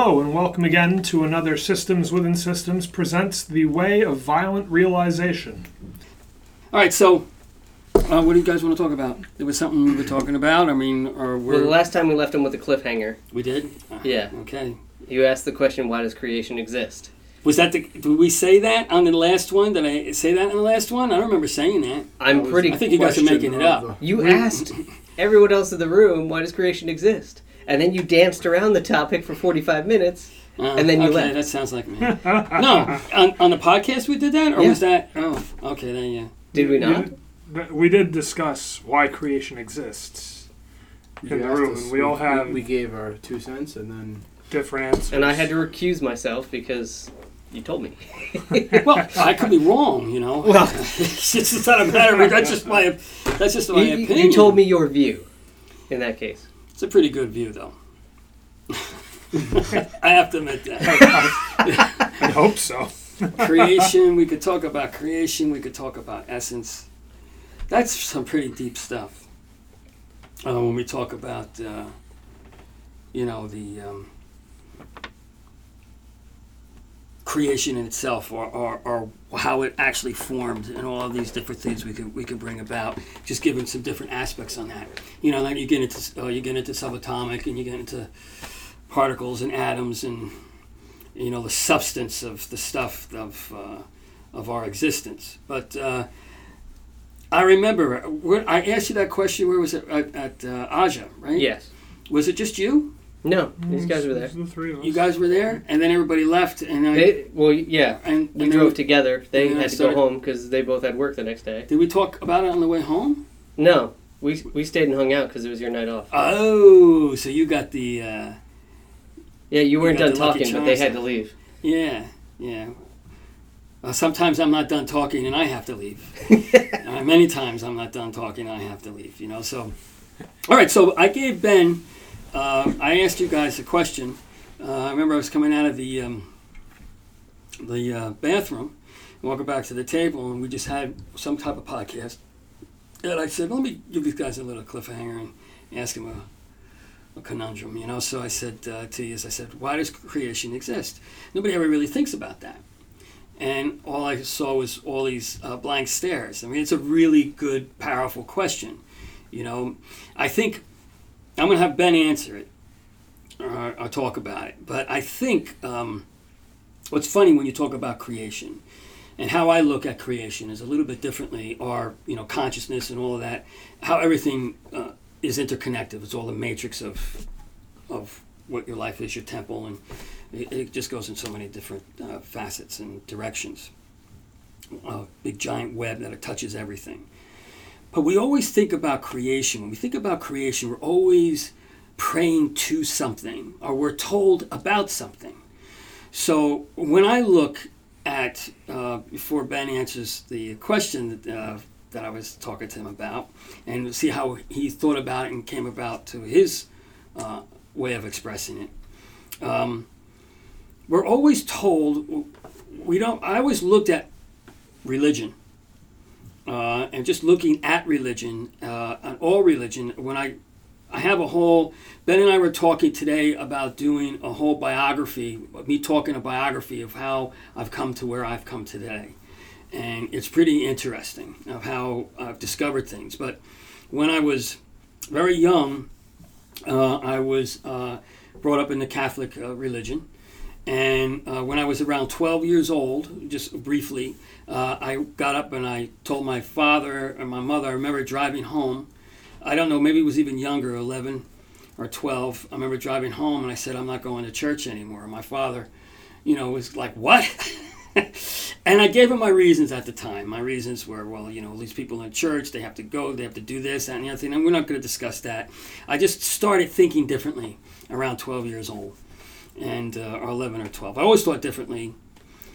Hello, and welcome again to another Systems Within Systems presents The Way of Violent Realization. All right, so uh, what do you guys want to talk about? There was something we were talking about. I mean, or we're, the last time we left him with a cliffhanger. we did. Uh, Yeah. Okay. You asked the question, why does creation exist? Was that the? Did we say that on the last one? Did I say that in the last one? I don't remember saying that. I'm That was pretty. I think you guys are making it up. you asked everyone else in the room, why does creation exist? And then you danced around the topic for 45 minutes. Uh, And then you okay, left. that sounds like me. no, on, on the podcast we did that, or Yeah. was that? Oh, okay, then yeah. Did we not? did- We did discuss why creation exists in the room, and we all have We gave our two cents, and then different answers. And I had to recuse myself because you told me. Well, I could be wrong, you know. Well- it's just not a matter of that's just my that's just my You, you- opinion. you told me your view in that case. It's a pretty good view, though. I have to admit that. I hope so. creation, we could talk about creation, we could talk about essence. That's some pretty deep stuff. Uh, when we talk about, uh, you know, the um, creation in itself, or, or, or how it actually formed, and all of these different things we could we could bring about, just giving some different aspects on that. You know, then you get into uh, you get into subatomic, and you get into particles and atoms and you know the substance of the stuff of uh, of our existence. But uh, I remember where, I asked you that question. Where was it at, at uh, Aja? Right? Yes. Was it just you? No, these guys were there. The three of us. You guys were there, and then everybody left, and I They, well, yeah. and, We and drove then- together. They and then I had to started- go home because they both had work the next day. Did we talk about it on the way home? No, we we stayed and hung out because it was your night off. Oh, so you got the uh, Yeah, you weren't got done the Lucky talking, but they Charms had to leave. yeah yeah. Uh, sometimes I'm not done talking and I have to leave. uh, many times I'm not done talking and I have to leave. You know, so all right. So I gave Ben. Uh, I asked you guys a question. Uh, I remember I was coming out of the um, the uh, bathroom, walking back to the table, and we just had some type of podcast. And I said, "Let me give these guys a little cliffhanger and ask them a, a conundrum." You know, so I said uh, to you, as I said, "Why does creation exist?" Nobody ever really thinks about that. And all I saw was all these uh, blank stares. I mean, it's a really good, powerful question. You know, I think I'm going to have Ben answer it or, or talk about it. But I think um, what's funny when you talk about creation and how I look at creation is a little bit differently, or you know, consciousness and all of that. How everything uh, is interconnected. It's all the matrix of of what your life is, your temple, and it, it just goes in so many different uh, facets and directions. A big giant web that touches everything. But we always think about creation. When we think about creation, we're always praying to something or we're told about something. So when I look at, uh, before Ben answers the question that, uh, that I was talking to him about, and see how he thought about it and came about to his uh, way of expressing it, um, we're always told, we don't, I always looked at religion uh, and just looking at religion, uh, and all religion, when I, I have a whole, Ben and I were talking today about doing a whole biography, me talking a biography of how I've come to where I've come today. And it's pretty interesting of how I've discovered things. But when I was very young, uh, I was uh, brought up in the Catholic uh, religion. And uh, when I was around 12 years old, just briefly, uh, I got up and I told my father and my mother. I remember driving home. I don't know, maybe it was even younger, 11 or 12. I remember driving home and I said, I'm not going to church anymore. My father, you know, was like, What? and I gave him my reasons at the time. My reasons were, well, you know, these people in church, they have to go, they have to do this, that, and the other thing. And we're not going to discuss that. I just started thinking differently around 12 years old and uh, or 11 or 12. I always thought differently,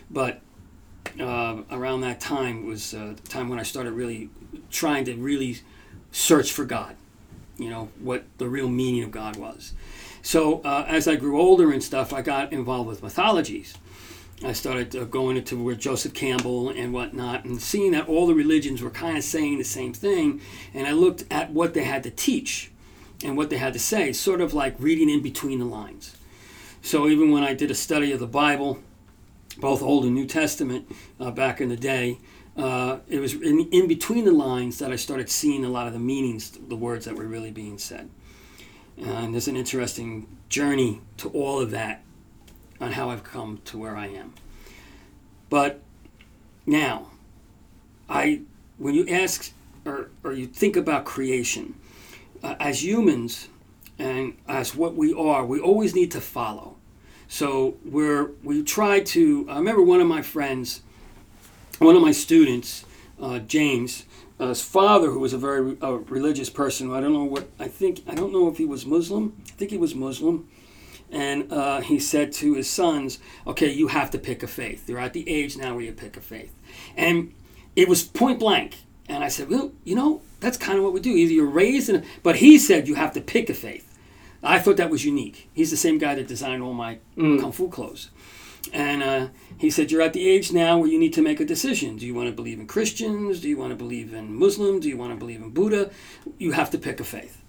but uh, around that time was uh, the time when I started really trying to really search for God, you know, what the real meaning of God was. So uh, as I grew older and stuff, I got involved with mythologies. I started uh, going into where Joseph Campbell and whatnot, and seeing that all the religions were kind of saying the same thing, and I looked at what they had to teach and what they had to say, sort of like reading in between the lines. So even when I did a study of the Bible, both Old and New Testament, uh, back in the day, uh, it was in, in between the lines that I started seeing a lot of the meanings, the words that were really being said. And there's an interesting journey to all of that on how I've come to where I am. But now, I when you ask or, or you think about creation, uh, as humans and as what we are, we always need to follow. So we're we try to. I remember one of my friends, one of my students, uh, James. Uh, his father, who was a very uh, religious person, I don't know what I think. I don't know if he was Muslim. I think he was Muslim, and uh, he said to his sons, "Okay, you have to pick a faith. You're at the age now where you pick a faith." And it was point blank. And I said, "Well, you know, that's kind of what we do. Either you're raised in," a, but he said you have to pick a faith. I thought that was unique. He's the same guy that designed all my kung fu clothes. And uh, he said, You're at the age now where you need to make a decision. Do you want to believe in Christians? Do you want to believe in Muslim? Do you want to believe in Buddha? You have to pick a faith.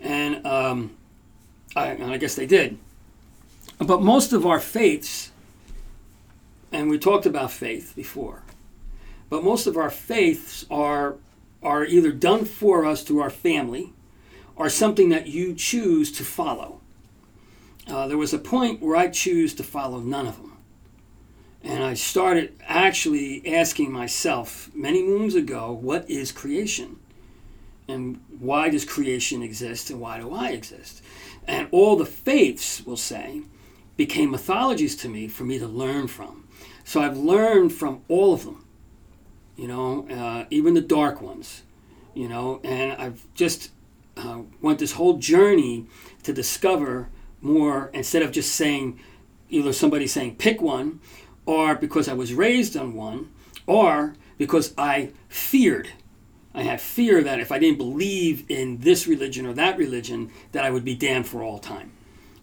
And, um, I, and I guess they did. But most of our faiths, and we talked about faith before, but most of our faiths are, are either done for us through our family or something that you choose to follow. Uh, there was a point where I choose to follow none of them. And I started actually asking myself many moons ago, what is creation? And why does creation exist and why do I exist? And all the faiths, will say, became mythologies to me for me to learn from. So I've learned from all of them, you know, uh, even the dark ones, you know, and I've just uh, went this whole journey to discover more instead of just saying either somebody saying pick one or because I was raised on one or because I feared. I had fear that if I didn't believe in this religion or that religion, that I would be damned for all time.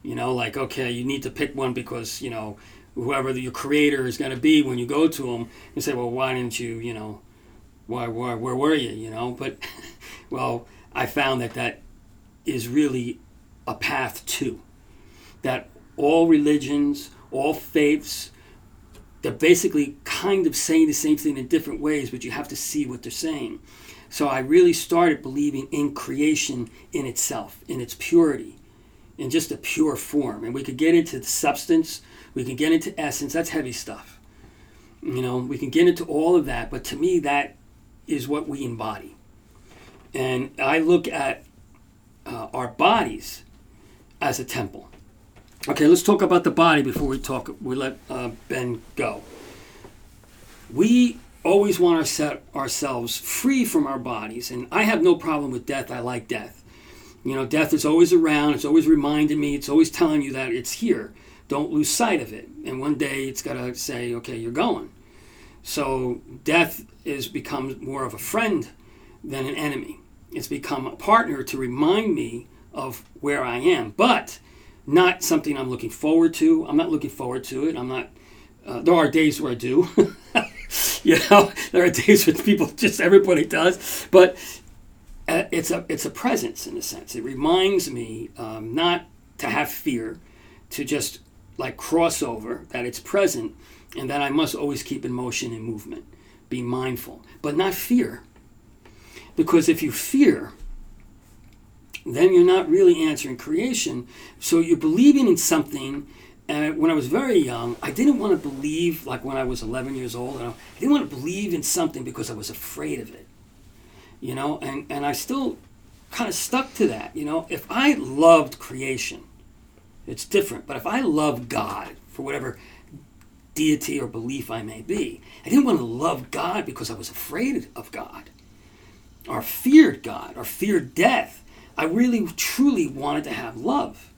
You know, like, okay, you need to pick one because, you know, whoever your creator is going to be when you go to him, you say, well, why didn't you, you know, why, why, where were you, you know? But, well, I found that that is really a path to that all religions, all faiths, they're basically kind of saying the same thing in different ways, but you have to see what they're saying. So I really started believing in creation in itself, in its purity, in just a pure form. And we could get into the substance, we can get into essence, that's heavy stuff. You know, we can get into all of that, but to me, that is what we embody. And I look at uh, our bodies as a temple. Okay, let's talk about the body before we talk. We let uh, Ben go. We always want to set ourselves free from our bodies, and I have no problem with death. I like death. You know, death is always around. It's always reminding me. It's always telling you that it's here. Don't lose sight of it. And one day it's got to say, okay, you're going. So death is becomes more of a friend than an enemy. It's become a partner to remind me of where I am, but not something I'm looking forward to. I'm not looking forward to it. I'm not. Uh, there are days where I do. you know, there are days when people just everybody does, but uh, it's a it's a presence in a sense. It reminds me um, not to have fear, to just like cross over that it's present, and that I must always keep in motion and movement, be mindful, but not fear. Because if you fear, then you're not really answering creation. So you're believing in something. And when I was very young, I didn't want to believe, like when I was 11 years old, I didn't want to believe in something because I was afraid of it. You know, and, and I still kind of stuck to that. You know, if I loved creation, it's different. But if I love God for whatever deity or belief I may be, I didn't want to love God because I was afraid of God or feared God or feared death. I really truly wanted to have love.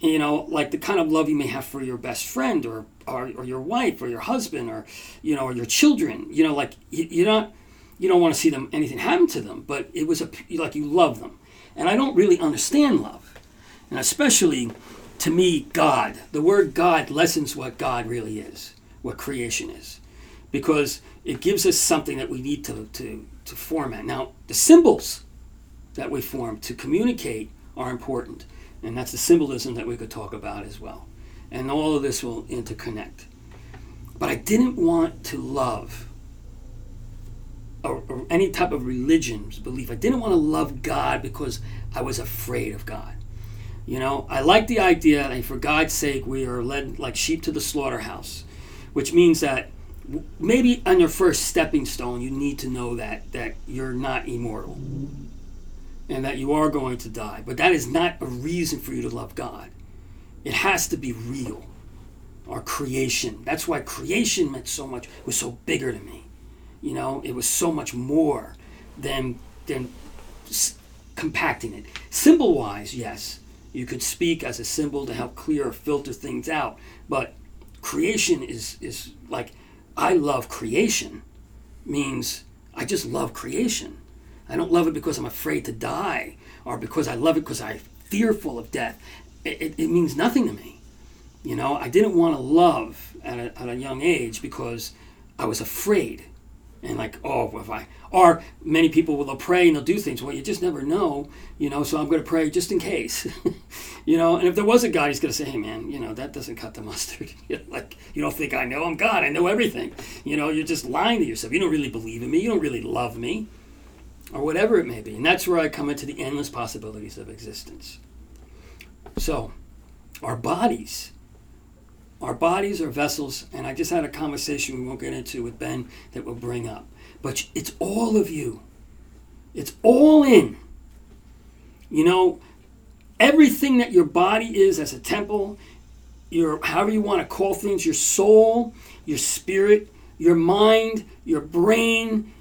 You know, like the kind of love you may have for your best friend or, or, or your wife or your husband or, you know, or your children. You know, like you, you don't, you don't want to see them anything happen to them, but it was a, like you love them. And I don't really understand love. And especially to me, God. The word God lessens what God really is, what creation is. Because it gives us something that we need to, to, to format. Now, the symbols that we form to communicate are important, and that's the symbolism that we could talk about as well. and all of this will interconnect. But I didn't want to love or, or any type of religion's belief. I didn't want to love God because I was afraid of God. You know, I like the idea that for God's sake we are led like sheep to the slaughterhouse, which means that maybe on your first stepping stone you need to know that that you're not immortal and that you are going to die. But that is not a reason for you to love God. It has to be real. Our creation. That's why creation meant so much, was so bigger to me. You know, it was so much more than than compacting it. Symbol wise, yes, you could speak as a symbol to help clear or filter things out. But creation is is like I love creation means I just love creation. I don't love it because I'm afraid to die or because I love it because I'm fearful of death. It, it, it means nothing to me. You know, I didn't want to love at a, at a young age because I was afraid. And like, oh, if I, or many people will pray and they'll do things. Well, you just never know, you know, so I'm going to pray just in case. you know, and if there was a God, he's going to say, hey, man, you know, that doesn't cut the mustard. Like, you don't think I know? I'm God. I know everything. You know, you're just lying to yourself. You don't really believe in me. You don't really love me. Or whatever it may be. And that's where I come into the endless possibilities of existence. So, our bodies our bodies are vessels, and I just had a conversation we won't get into with Ben that will bring up. But it's all of you. It's all in. You know, everything that your body is as a temple, your however you want to call things, your soul, your spirit, your mind, your brain,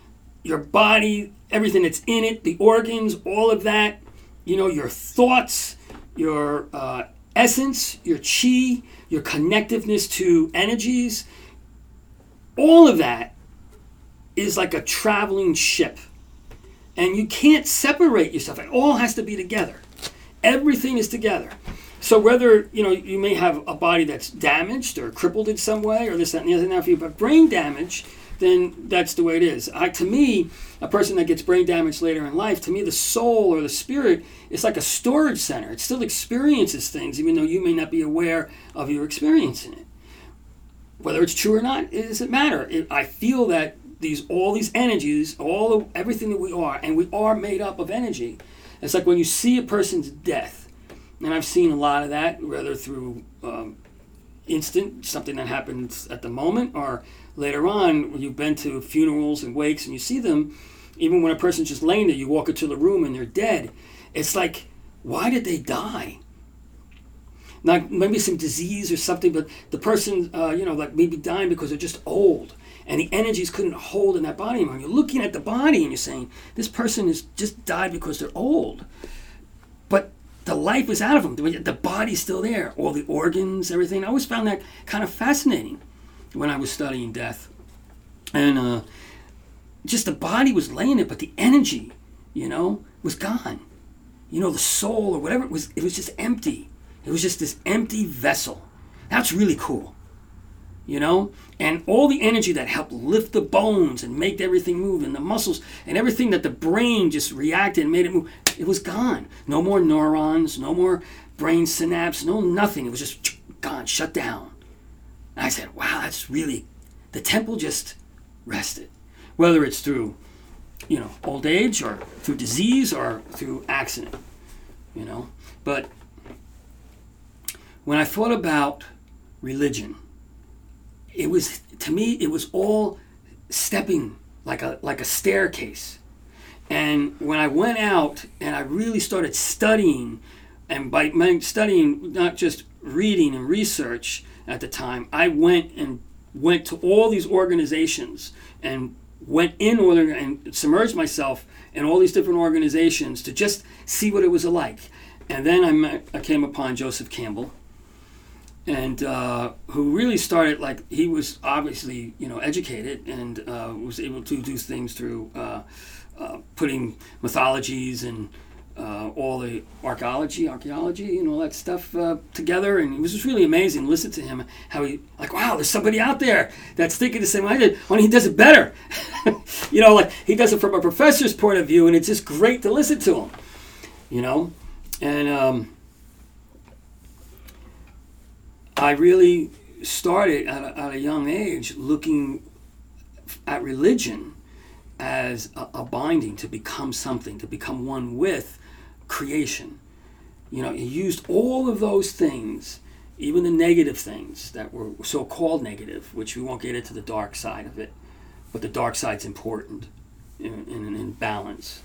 your body, everything that's in it, the organs, all of that, you know, your thoughts, your uh, essence, your chi, your connectiveness to energies, all of that is like a traveling ship. And you can't separate yourself. It all has to be together. Everything is together. So whether you know you may have a body that's damaged or crippled in some way, or this, that, and the other. Now, if you have brain damage, then that's the way it is. I, to me, a person that gets brain damage later in life, to me, the soul or the spirit is like a storage center. It still experiences things, even though you may not be aware of your experiencing it. Whether it's true or not, it doesn't matter. It, I feel that these all these energies, all of, everything that we are, and we are made up of energy. It's like when you see a person's death, and I've seen a lot of that, whether through um, instant something that happens at the moment, or later on you've been to funerals and wakes and you see them. Even when a person's just laying there, you walk into the room and they're dead. It's like, why did they die? Not maybe some disease or something, but the person, uh, you know, like maybe dying because they're just old and the energies couldn't hold in that body anymore. You're looking at the body and you're saying, this person has just died because they're old. But the life is out of them. The body's still there. All the organs, everything. I always found that kind of fascinating when I was studying death. And uh, just the body was laying there, but the energy, you know, was gone. You know, the soul or whatever it was, it was just empty. It was just this empty vessel. That's really cool you know? And all the energy that helped lift the bones and make everything move and the muscles and everything that the brain just reacted and made it move it was gone. No more neurons no more brain synapse no nothing. It was just gone shut down. And i said wow that's really the temple just rested. Whether it's through you know old age or through disease or through accident you know? But when i thought about religion it was to me it was all stepping like a like a staircase. And when i went out and i really started studying and by studying not just reading and research at the time i went and went to all these organizations and went in order and submerged myself in all these different organizations to just see what it was like. And then i, met, I came upon joseph campbell and uh, who really started like he was obviously you know educated and uh, was able to do things through uh, uh putting mythologies and uh, all the archaeology, archaeology, and all that stuff uh, together, and it was just really amazing. Listen to him, how he like, wow, there's somebody out there that's thinking the same way I did, only he does it better. you know, like he does it from a professor's point of view, and it's just great to listen to him. You know, and um, I really started at a, at a young age looking at religion as a, a binding to become something, to become one with creation. You know, you used all of those things, even the negative things that were so called negative, which we won't get into the dark side of it, but the dark side's important in, in, in balance.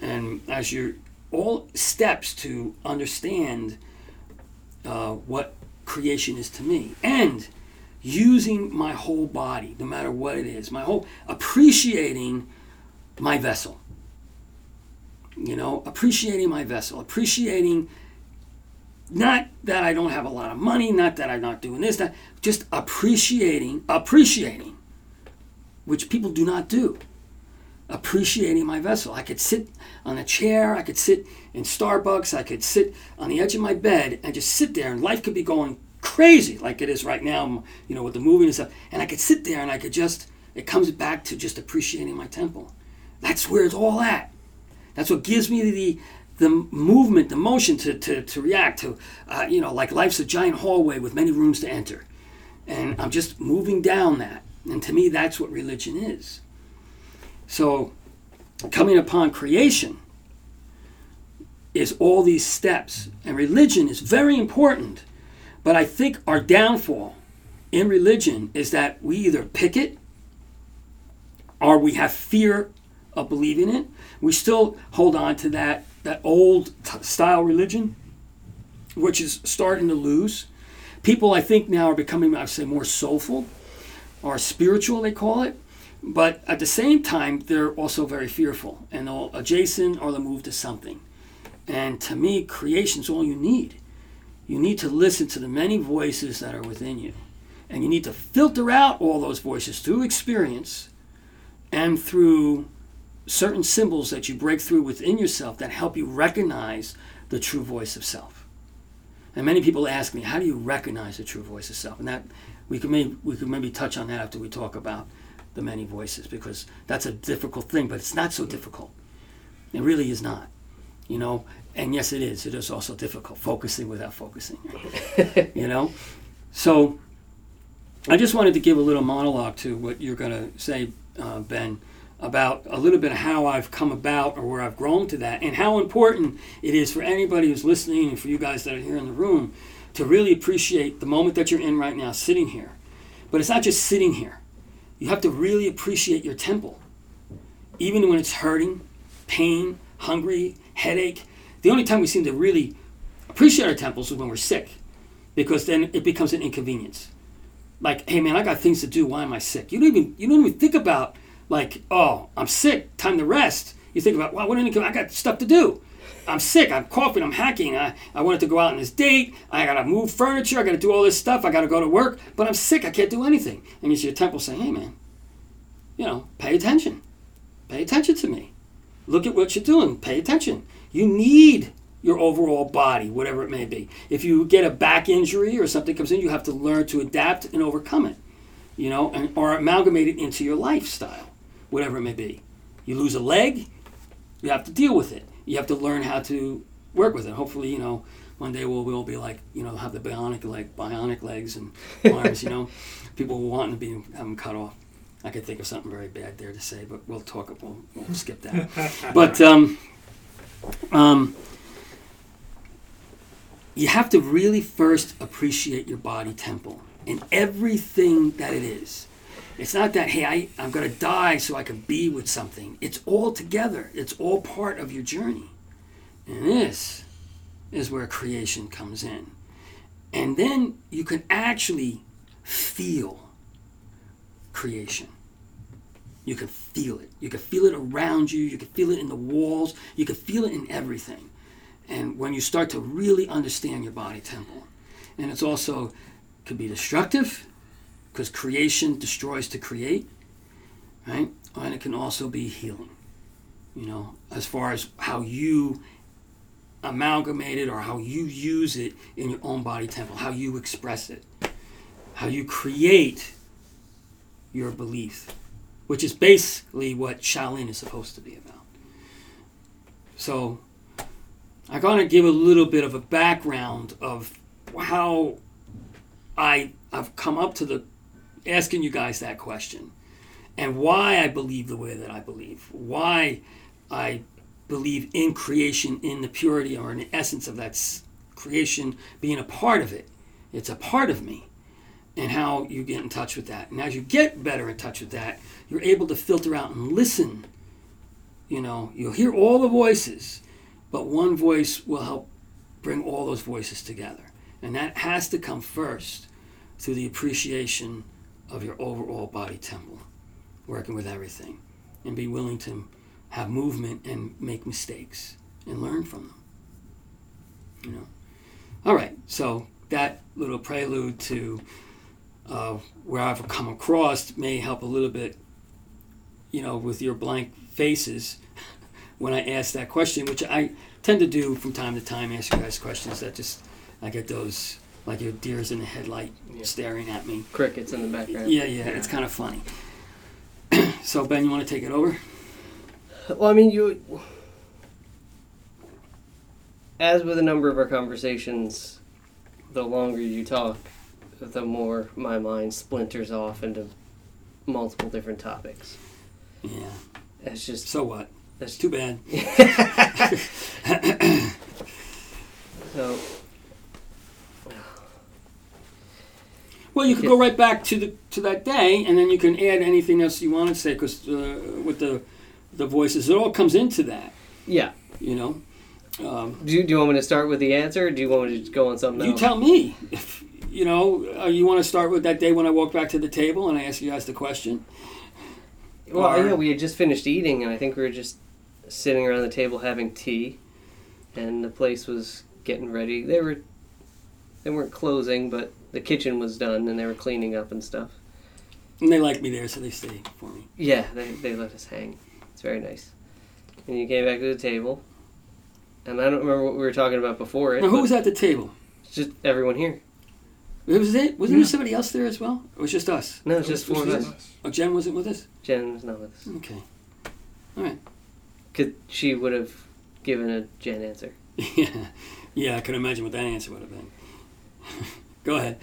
And as you're all steps to understand uh, what creation is to me and using my whole body, no matter what it is, my whole appreciating my vessel. You know, appreciating my vessel, appreciating not that I don't have a lot of money, not that I'm not doing this, that just appreciating, appreciating, which people do not do. Appreciating my vessel. I could sit on a chair, I could sit in Starbucks, I could sit on the edge of my bed and just sit there, and life could be going crazy like it is right now, you know, with the movie and stuff. And I could sit there and I could just, it comes back to just appreciating my temple. That's where it's all at. That's what gives me the the movement, the motion to, to, to react to, uh, you know, like life's a giant hallway with many rooms to enter. And I'm just moving down that. And to me, that's what religion is. So, coming upon creation is all these steps. And religion is very important. But I think our downfall in religion is that we either pick it or we have fear of believing it. We still hold on to that that old t- style religion, which is starting to lose. People, I think, now are becoming, I would say, more soulful or spiritual, they call it. But at the same time, they're also very fearful and they'll adjacent or they'll move to something. And to me, creation's all you need. You need to listen to the many voices that are within you. And you need to filter out all those voices through experience and through certain symbols that you break through within yourself that help you recognize the true voice of self. And many people ask me, how do you recognize the true voice of self? And that we could maybe we could maybe touch on that after we talk about the many voices because that's a difficult thing, but it's not so difficult. It really is not. You know, and yes it is. It is also difficult focusing without focusing. you know? So I just wanted to give a little monologue to what you're going to say, uh, Ben about a little bit of how I've come about or where I've grown to that, and how important it is for anybody who's listening and for you guys that are here in the room to really appreciate the moment that you're in right now, sitting here. But it's not just sitting here, you have to really appreciate your temple. Even when it's hurting, pain, hungry, headache. The only time we seem to really appreciate our temples is when we're sick, because then it becomes an inconvenience. Like, hey man, I got things to do. Why am I sick? You don't even you don't even think about like, oh, I'm sick, time to rest. You think about, well, what I got stuff to do. I'm sick, I'm coughing, I'm hacking. I, I wanted to go out on this date. I gotta move furniture, I gotta do all this stuff, I gotta go to work, but I'm sick, I can't do anything. And you see your temple saying, hey man, you know, pay attention. Pay attention to me. Look at what you're doing, pay attention. You need your overall body, whatever it may be. If you get a back injury or something comes in, you have to learn to adapt and overcome it, you know, and, or amalgamate it into your lifestyle whatever it may be. You lose a leg, you have to deal with it. You have to learn how to work with it. Hopefully, you know, one day we'll, we'll be like, you know, have the bionic leg, bionic legs and arms, you know. People will want to be have them cut off. I could think of something very bad there to say, but we'll talk. We'll, we'll skip that. but um, um, you have to really first appreciate your body temple and everything that it is. It's not that, hey, I, I'm going to die so I can be with something. It's all together, it's all part of your journey. And this is where creation comes in. And then you can actually feel creation. You can feel it. You can feel it around you. You can feel it in the walls. You can feel it in everything. And when you start to really understand your body temple, and it's also could be destructive because creation destroys to create, right? And it can also be healing, you know, as far as how you amalgamate it or how you use it in your own body temple, how you express it, how you create your belief, which is basically what Shaolin is supposed to be about. So, I'm going to give a little bit of a background of how I I've come up to the asking you guys that question and why I believe the way that I believe, why I believe in creation, in the purity or in the essence of that creation being a part of it. It's a part of me, and how you get in touch with that. And as you get better in touch with that, you're able to filter out and listen. You know, you'll hear all the voices, but one voice will help bring all those voices together. And that has to come first through the appreciation of your overall body temple, working with everything, and be willing to have movement and make mistakes and learn from them. You know. All right, so that little prelude to uh, where I've come across may help a little bit, you know, with your blank faces when I ask that question, which I tend to do from time to time, ask you guys questions that just, I get those, like your deers in the headlight Yeah. staring at me. Crickets in the background. Yeah, yeah, it's kind of funny. so, Ben, you want to take it over? Well, I mean, you. As with a number of our conversations, the longer you talk, the more my mind splinters off into multiple different topics. Yeah. It's just So what? that's Too bad. so. Well, you could go right back to the to that day, and then you can add anything else you want to say, because uh, with the the voices, it all comes into that. Yeah. You know. Um, Do you, do you want me to start with the answer, or do you want me to just go on something you else? tell me. If you know, uh, you want to start with that day when I walked back to the table and I asked you guys the question. Well, Or- yeah, we had just finished eating, and I think we were just sitting around the table having tea, and the place was getting ready. They were, they weren't closing, but the kitchen was done, and they were cleaning up and stuff. And they like me there, so they stay for me. Yeah, they they let us hang. It's very nice. And you came back to the table, and I don't remember what we were talking about before it. Now, who was at the table? just everyone here. It was it. Wasn't Yeah. there somebody else there as well? It was just us? No, it's just four of us. Oh, Jen wasn't with us. Jen was not with us Okay. All right. because she would have given a Jen answer. Yeah, yeah. I can imagine what that answer would have been. Go ahead.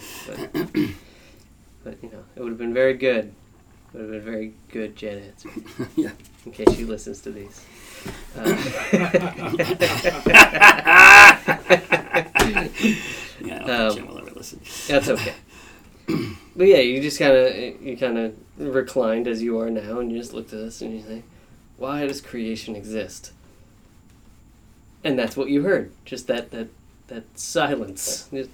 But you know, it would have been very good. It Would have been very good answer. Yeah. In case she listens to these. Uh, Yeah, I don't Um, will ever listen. that's okay. But yeah, you just kind of you kind of reclined as you are now, and you just looked at us and you say, "Why does creation exist?" And that's what you heard. Just that that that silence. Just-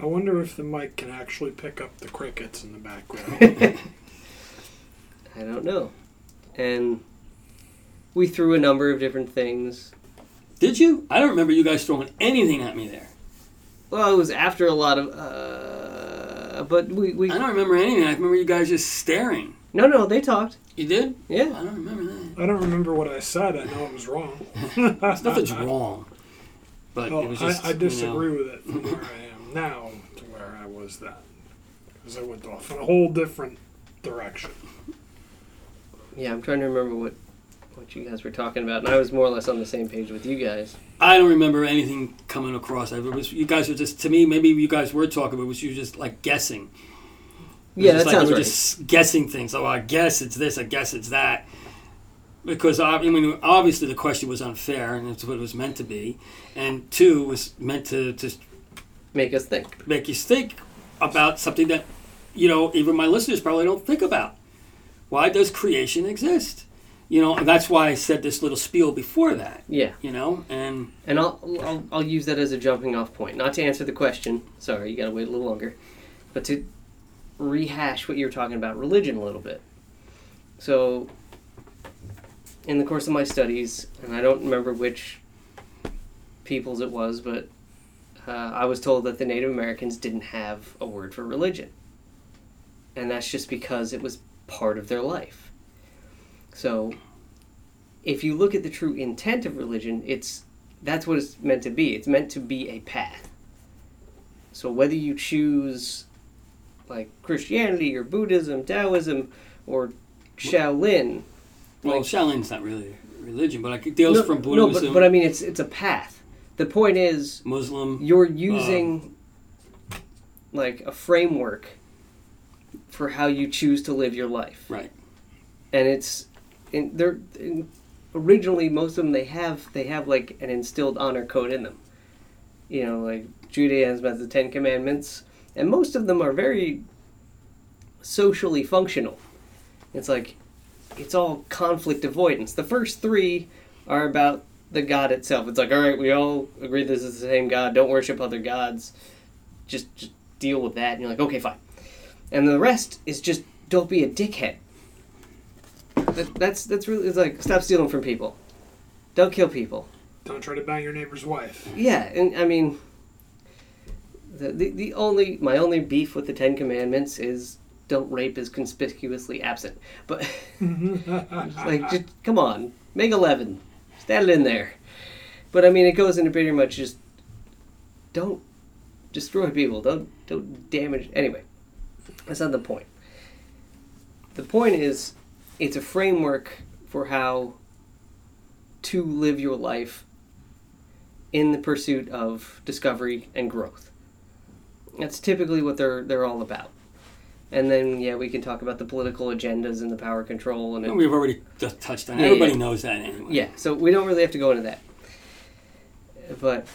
I wonder if the mic can actually pick up the crickets in the background. I don't know. And we threw a number of different things. Did you? I don't remember you guys throwing anything at me there. Well, it was after a lot of. Uh, but we, we I don't remember anything. I remember you guys just staring. no no they talked. You did? Yeah. I don't remember that. I don't remember what I said. I know it was wrong. Nothing's wrong. But Oh, it was just. I, I you know, disagree with it from where I am now to where I was then. Because I went off in a whole different direction. Yeah, I'm trying to remember what what you guys were talking about, and I was more or less on the same page with you guys. I don't remember anything coming across. It was you guys were just to me. Maybe you guys were talking, but it was you just like guessing. It Yeah, just that like sounds you were right. just guessing things. Oh, I guess it's this. I guess it's that. Because uh, I mean, obviously the question was unfair, and it's what it was meant to be. And two was meant to just Make us think. make you think about something that you know even my listeners probably don't think about. Why does creation exist? You know, and that's why I said this little spiel before that. Yeah, You know, and and I'll, I'll I'll use that as a jumping off point, not to answer the question. Sorry, you got to wait a little longer, but to rehash what you were talking about religion a little bit. So, in the course of my studies, and I don't remember which peoples it was, but uh, I was told that the Native Americans didn't have a word for religion, and that's just because it was part of their life. So, if you look at the true intent of religion, it's that's what it's meant to be. It's meant to be a path. So whether you choose like Christianity or Buddhism, Taoism, or Shaolin, well, Like- Shaolin's not really religion, but it deals no, from no, Buddhism. but, but I mean it's it's a path. The point is Muslim. you're uh, using like a framework for how you choose to live your life Right. and it's in, they're in, originally most of them they have they have like an instilled honor code in them you know like judaism has the ten commandments and most of them are very socially functional it's like it's all conflict avoidance the first three are about the god itself it's like all right we all agree this is the same god don't worship other gods just, just deal with that and you're like okay fine and the rest is just don't be a dickhead that, that's that's really it's like stop stealing from people. Don't kill people. Don't try to bang your neighbor's wife. Yeah, and I mean, the, the the only my only beef with the Ten Commandments is don't rape is conspicuously absent. But like, just come on, make eleven, it in there. But I mean, it goes into pretty much just don't destroy people. Don't don't damage. Anyway, that's not the point. The point is, it's a framework for how to live your life in the pursuit of discovery and growth. That's typically what they're they're all about. And then yeah, we can talk about the political agendas and the power control and it, And we've already just touched on. it. Yeah, Everybody yeah. knows that anyway. yeah, so we don't really have to go into that. But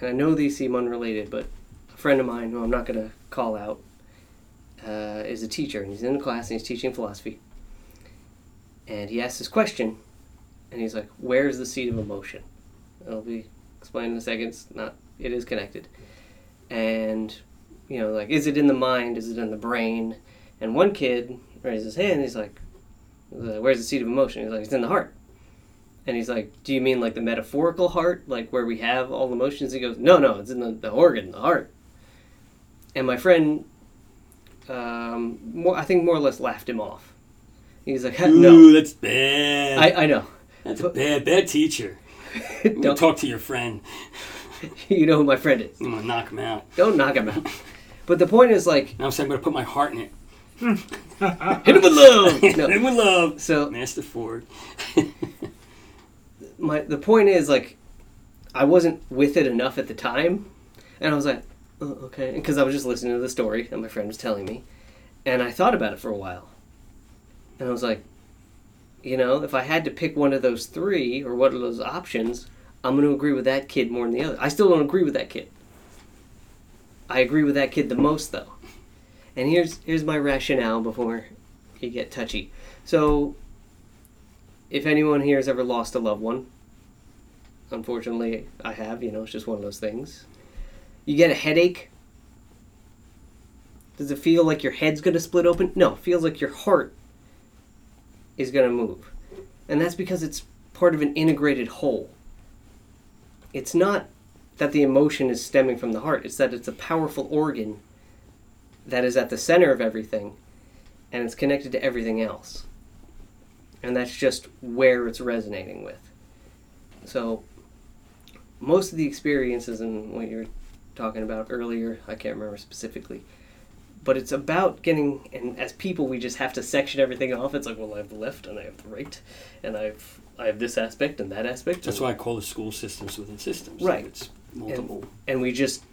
and I know these seem unrelated, but a friend of mine who I'm not going to call out uh, is a teacher, and he's in the class and he's teaching philosophy. And he asks this question, and he's like, "Where's the seat of emotion?" It'll be explained in a second. It's not. It is connected, and you know, like, is it in the mind? Is it in the brain? And one kid raises his hand. He's like, uh, "Where's the seat of emotion?" He's like, "It's in the heart." And he's like, "Do you mean like the metaphorical heart, like where we have all the emotions?" He goes, "No, no, it's in the, the organ, the heart." And my friend, um, more, I think more or less laughed him off. He's like, Ooh, "No, that's bad. I, I know. that's a bad, bad teacher. Don't talk to your friend. you know who my friend is? I'm gonna knock him out. Don't knock him out." But the point is like, Now I'm saying I'm gonna put my heart in it. Hmm. hit him with love. No. and with love. So Master Ford. my the point is like I wasn't with it enough at the time, and I was like, oh, okay, because I was just listening to the story that my friend was telling me, and I thought about it for a while, and I was like, you know, if I had to pick one of those three or one of those options, I'm going to agree with that kid more than the other. I still don't agree with that kid. I agree with that kid the most though, and here's here's my rationale before you get touchy. So if anyone here has ever lost a loved one, unfortunately I have, you know, it's just one of those things. You get a headache. Does it feel like your head's going to split open? No, it feels like your heart is going to move. And that's because it's part of an integrated whole. It's not that the emotion is stemming from the heart, it's that it's a powerful organ that is at the center of everything and it's connected to everything else and that's just where it's resonating with. So, most of the experiences and what you're talking about earlier, I can't remember specifically, but it's about getting. And as people, we just have to section everything off. It's like, well, I have the left and I have the right, and I've I have this aspect and that aspect. That's why I call the school systems within systems. Right. It's multiple. and we just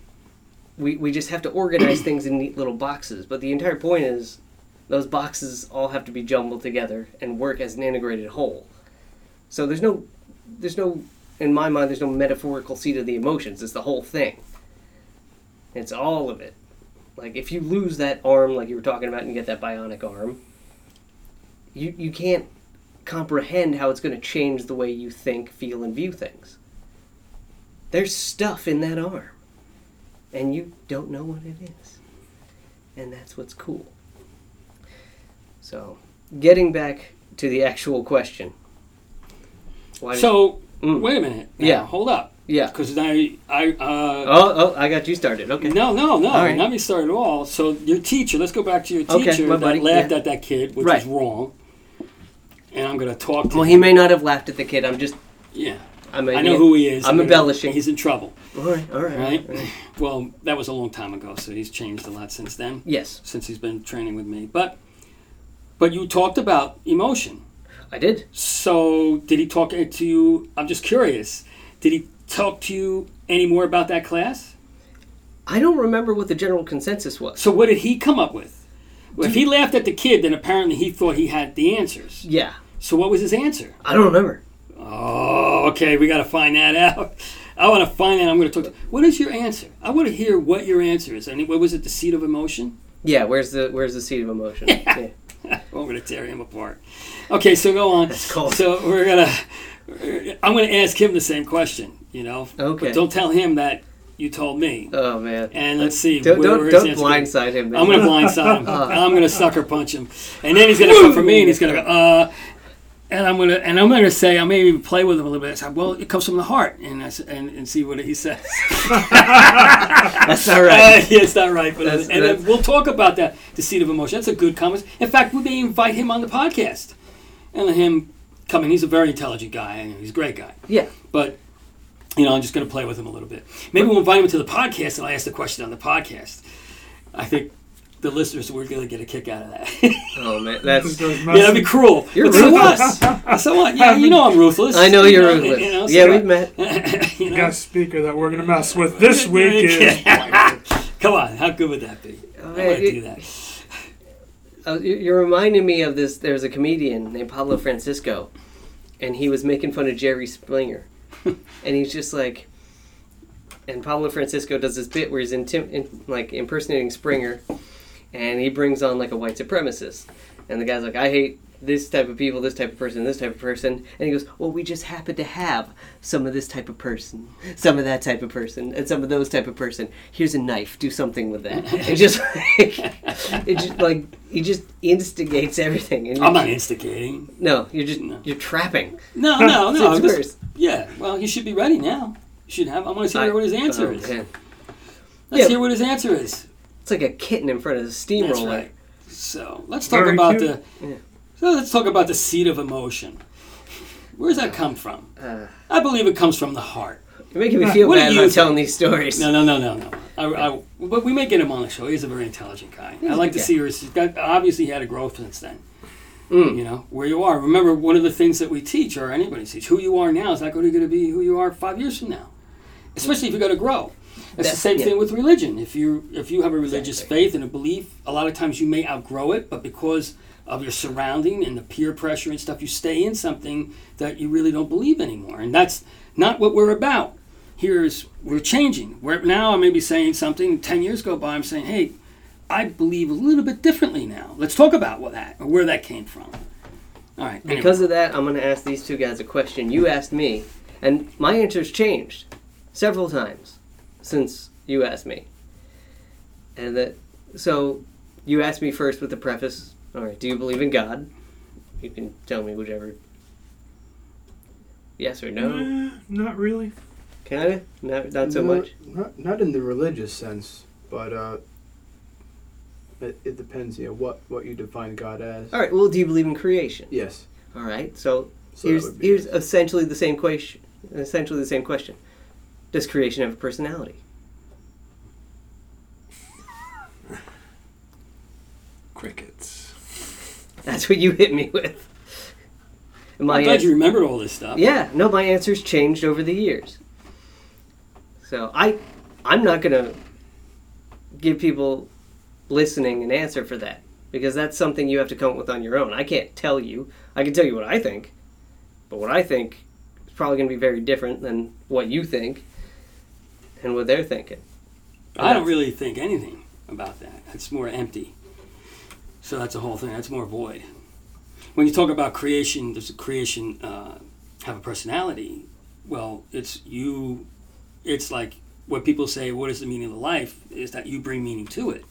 we we just have to organize things in neat little boxes. But the entire point is those boxes all have to be jumbled together and work as an integrated whole. So there's no there's no in my mind there's no metaphorical seat of the emotions. It's the whole thing. It's all of it. Like if you lose that arm like you were talking about and you get that bionic arm, you you can't comprehend how it's going to change the way you think, feel and view things. There's stuff in that arm and you don't know what it is. And that's what's cool. So, getting back to the actual question. Why So Mm. wait a minute. Now, Yeah. Hold up. yeah. Because I I uh, Oh, oh, I got you started. Okay. No, no, no. All right. Let me start at all. So your teacher, let's go back to your Okay, teacher my that buddy, laughed yeah. at that kid, which Right. is wrong. And I'm going to talk to Well, him. he may not have laughed at the kid. I'm just. Yeah. I, know who he is. I'm embellishing. He's in trouble, All right. All right. right? all right. Well, that was a long time ago, so he's changed a lot since then, Yes. since he's been training with me. But but you talked about emotion. I did. So, did he talk to you? I'm just curious. Did he talk to you any more about that class? I don't remember what the general consensus was. So, what did he come up with? Well, if he laughed at the kid, then apparently he thought he had the answers. Yeah, So, what was his answer? I don't remember. Oh, okay. We got to find that out. I want to find that. I'm going to talk. To, what is your answer? I want to hear what your answer is. And what was it? The seat of emotion. Yeah, where's the where's the seat of emotion? Yeah. I'm going to tear him apart. Okay, so go on. That's cool. So we're gonna. I'm going to ask him the same question. You know. Okay. But don't tell him that you told me. Oh man. And let's see. Don't don't, don't blindside him. I'm gonna blindside him. I'm gonna sucker punch him, and then he's gonna come for me, and he's gonna go, uh, and I'm gonna, and I'm gonna say, I may even play with him a little bit. I say, well, it comes from the heart, and I and, and see what he says. That's not Uh, right. yeah, it's not right, but That's- and that's- then we'll talk about that. The seed of emotion. That's a good comment. In fact, we may invite him on the podcast, and let him come in. He's a very intelligent guy, and he's a great guy. Yeah. But you know, I'm just going to play with him a little bit. Maybe we'll invite him to the podcast, and I'll ask the question on the podcast. I think the listeners were going to get a kick out of that. Oh man, that's. Goes yeah, that'd be cruel. You're but so what? ruthless. so what? Yeah, you know I'm ruthless. I know You you're ruthless. you know, so yeah, we've met. you The know? guest speaker that we're gonna mess with this week is. Come on, how good would that be? I Oh, want man, to do that. Uh, you- you're reminding me of this. There's a comedian named Pablo Francisco, and he was making fun of Jerry Springer, and he's just like, and Pablo Francisco does this bit where he's intim- in, like impersonating Springer, and he brings on like a white supremacist, and the guy's like, I hate this type of people, this type of person, this type of person, and he goes, well, we just happen to have some of this type of person, some of that type of person, and some of those type of person. Here's a knife, do something with that. And just like, it just like he just instigates everything. I'm not instigating. no, you're just No. you're trapping. No, no, no. It's worse. yeah, well, you should be ready now. You should have. I want to hear what his answer Oh, is. man. Let's Yeah. hear what his answer is. It's like a kitten in front of a That's steamroller. right. So let's talk Very about cute. the. Yeah. So let's talk about the seed of emotion. Where does that come from? Uh, I believe it comes from the heart. you're making me feel What bad you about think? telling these stories. No, no, no, no, no. I, I, but we may get him on the show. He's a very intelligent guy. He's I a like to guy. see where he's got. Obviously, he had a growth since then. Mm. You know where you are. Remember, one of the things that we teach, or anybody teach, who you are now is not going to be who you are five years from now. Especially if you're going to grow. It's the same yeah. thing with religion. If you if you have a religious Exactly. faith and a belief, a lot of times you may outgrow it, but because of your surrounding and the peer pressure and stuff, you stay in something that you really don't believe anymore. And that's not what we're about. Here's we're changing. We're now I may be saying something. Ten years go by, I'm saying, hey, I believe a little bit differently now. Let's talk about what that or where that came from. All right. anyway. Because of that, I'm going to ask these two guys a question you asked me, and my answer's changed several times since you asked me. And that, so you asked me first with the preface. All right, do you believe in God? You can tell me whichever. Yes or no? Eh, not really. Kind of, not not so No, much. Not, not in the religious sense, but uh, it, it depends. You know what what you define God as. All right. Well, do you believe in creation? Yes. All right. So So here's here's essentially the same question. Essentially the same question. Does creation have a personality? Crickets. That's what you hit me with. My I'm glad ans- you remembered all this stuff. yeah, no, my answers changed over the years. So I, I'm not gonna give people listening an answer for that because that's something you have to come up with on your own. I can't tell you. I can tell you what I think, but what I think is probably gonna be very different than what you think and what they're thinking. I don't really think anything about that. It's more empty. So that's the whole thing. That's more void. When you talk about creation, does creation uh, have a personality? Well, it's you. It's like what people say. What is the meaning of life? Is that you bring meaning to it.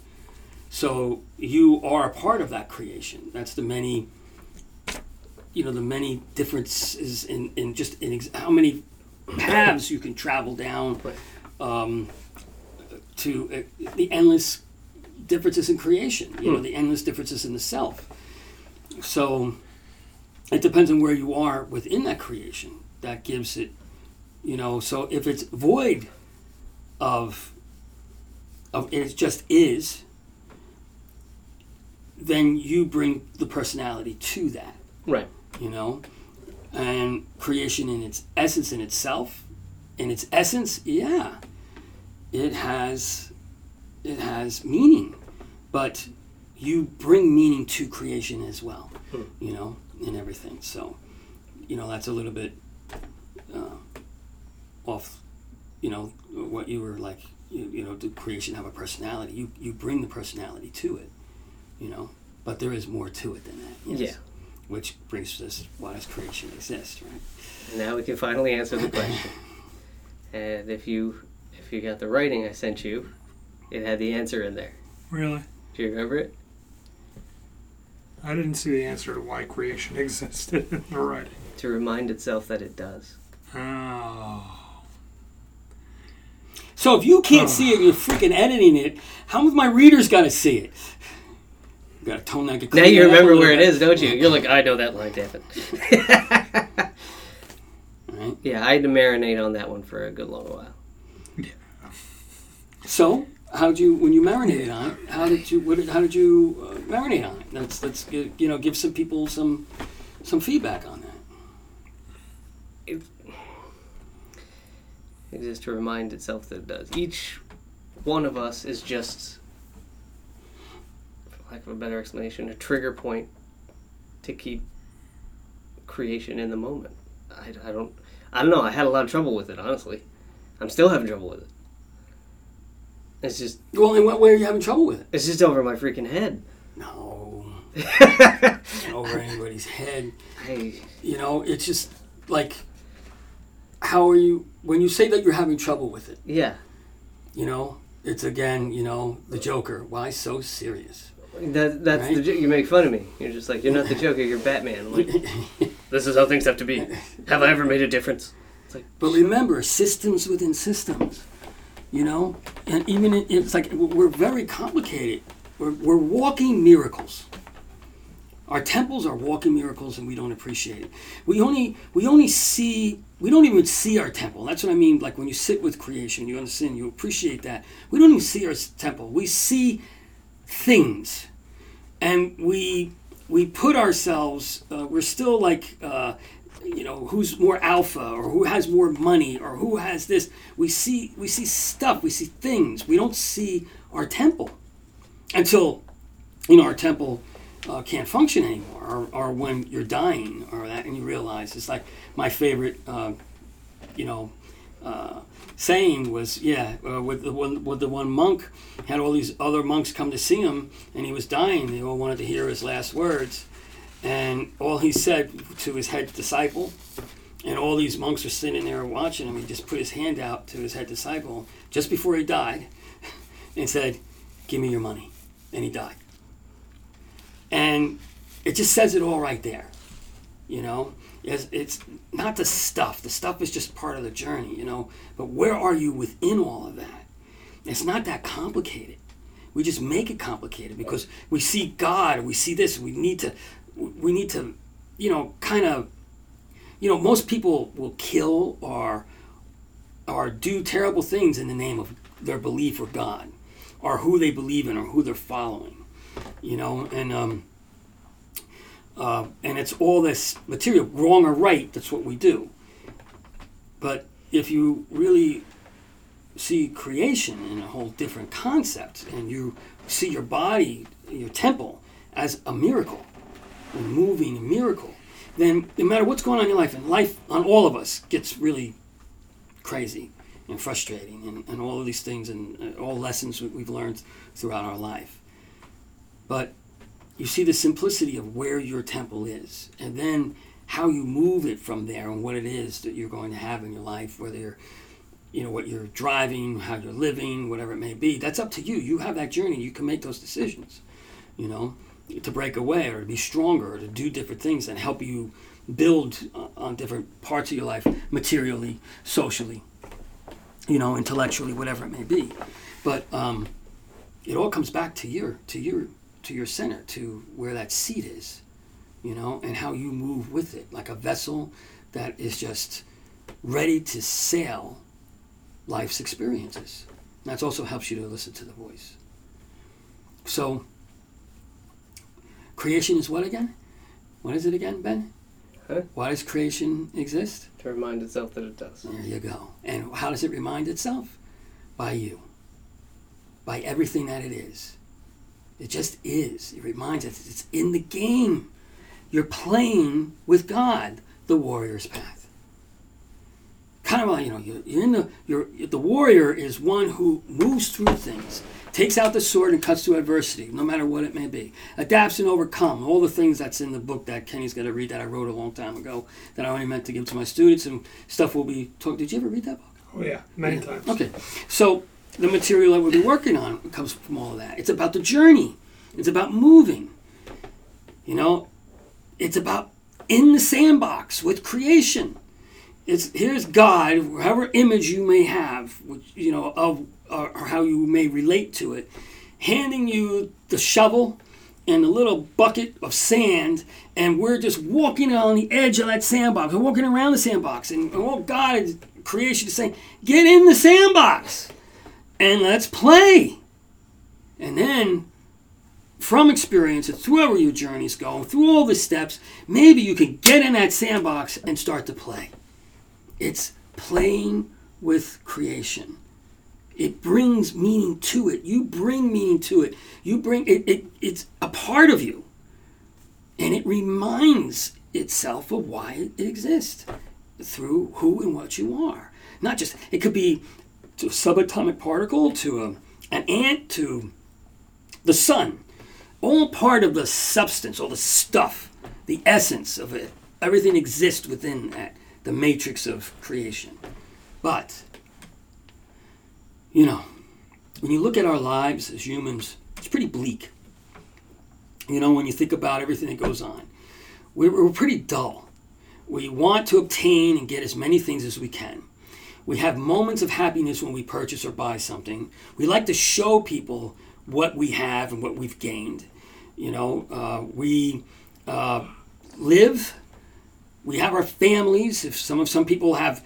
So you are a part of that creation. That's the many. You know the many differences in, in just in ex- how many paths you can travel down. Um, to uh, the endless differences in creation, you know, the endless differences in the self. So it depends on where you are within that creation. That gives it, you know, so if it's void of, of it just is, then you bring the personality to that. Right. you know, and creation in its essence in itself, in its essence, yeah, it has, it has meaning, but you bring meaning to creation as well, Hmm. you know, in everything. So, you know, that's a little bit uh, off, you know, what you were like, you, you know, did creation have a personality? You you bring the personality to it, you know, but there is more to it than that. Yes. Yeah. Which brings us, why does creation exist, right? Now we can finally answer the question. and if you if you got the writing I sent you, it had the answer in there. Really? Do you remember it? I didn't see the answer to why creation existed in the writing. To remind itself that it does. Oh. So if you can't see it, you're freaking editing it. How have my readers got to see it? Got to tone that. Now you remember where it is, don't you? You're like, I know that line, damn it. Yeah, I had to marinate on that one for a good long while. Yeah. So how did you, when you marinated on it, how did you, what did, how did you uh, marinate on it? Let's let's gi- you know give some people some some feedback on that. It is just to remind itself that it does. Each one of us is just, for lack of a better explanation, a trigger point to keep creation in the moment. I, I don't I don't know. I had a lot of trouble with it, honestly. I'm still having trouble with it. It's just Well, in what way are you having trouble with it? it's just over my freaking head. No, over anybody's head. I, You know, it's just like, how are you when you say that you're having trouble with it? yeah. You know, it's again, you know, the Joker. Why so serious? That, that's the Right? jo- you make fun of me. You're just like you're not the Joker. You're Batman. I'm like this is how things have to be. Have I ever made a difference? It's like, But remember, systems within systems, you know, and even it, it's like we're very complicated. We're, we're walking miracles. Our temples are walking miracles, and we don't appreciate it. We only we only see we don't even see our temple. That's what I mean. Like when you sit with creation, you understand, you appreciate that. We don't even see our temple. We see things, and we we put ourselves. Uh, we're still like. Uh, you know who's more alpha or who has more money or who has this we see we see stuff we see things we don't see our temple until you know our temple uh, can't function anymore or, or when you're dying or that and you realize it's like my favorite uh, you know uh, saying was yeah uh, with the one with the one monk had all these other monks come to see him and he was dying they all wanted to hear his last words and all he said to his head disciple, and all these monks were sitting there watching him, he just put his hand out to his head disciple just before he died and said, Give me your money. And he died. And it just says it all right there. You know, it's, it's not the stuff. The stuff is just part of the journey, you know. But where are you within all of that? It's not that complicated. We just make it complicated because we see God, we see this. We need to, we need to, you know, kind of, you know, most people will kill or, or do terrible things in the name of their belief or God, or who they believe in or who they're following, you know, and um, uh, and it's all this material, wrong or right. That's what we do. But if you really see creation in a whole different concept and you see your body your temple as a miracle a moving miracle then no matter what's going on in your life and life on all of us gets really crazy and frustrating and, and all of these things and uh, all lessons we've learned throughout our life but you see the simplicity of where your temple is and then how you move it from there and what it is that you're going to have in your life whether you're you know what you're driving how you're living whatever it may be. That's up to you. You have that journey. You can make those decisions you know to break away or to be stronger or to do different things and help you build uh, on different parts of your life materially socially you know intellectually whatever it may be. But um, it all comes back to your to your to your center to where that seat is you know and how you move with it like a vessel that is just ready to sail life's experiences. And that also helps you to listen to the voice. So, creation is what again? What is it again, Ben? Huh? Why does creation exist? To remind itself that it does. There you go. And how does it remind itself? By you. By everything that it is. It just is. It reminds us it's in the game. You're playing with God, the warrior's path. Kind of like, you know, you're, in the, you're, the warrior is one who moves through things, takes out the sword and cuts through adversity, no matter what it may be. Adapts and overcome, all the things that's in the book that Kenny's got to read that I wrote a long time ago that I only meant to give to my students and stuff will be talked. Did you ever read that book? Oh yeah, many Yeah. times. Okay, so the material that we'll be working on comes from all of that. It's about the journey. It's about moving. You know, it's about in the sandbox with creation. It's here's God, however image you may have, which, you know, of or, or how you may relate to it, handing you the shovel and a little bucket of sand, and we're just walking on the edge of that sandbox. We're walking around the sandbox, and oh God, creation is saying, "Get in the sandbox, and let's play." And then, from experience, and through wherever your journeys go, through all the steps, maybe you can get in that sandbox and start to play. It's playing with creation. It brings meaning to it. You bring meaning to it. You bring it, it it's a part of you. And it reminds itself of why it exists through who and what you are. Not just it could be to a subatomic particle, to a, an ant, to the sun. All part of the substance, all the stuff, the essence of it. Everything exists within that, the matrix of creation. But you know, when you look at our lives as humans, it's pretty bleak. You know, when you think about everything that goes on, we're, we're pretty dull. We want to obtain and get as many things as we can. We have moments of happiness when we purchase or buy something. We like to show people what we have and what we've gained. You know, uh, we uh, live. We have our families. If some of some people have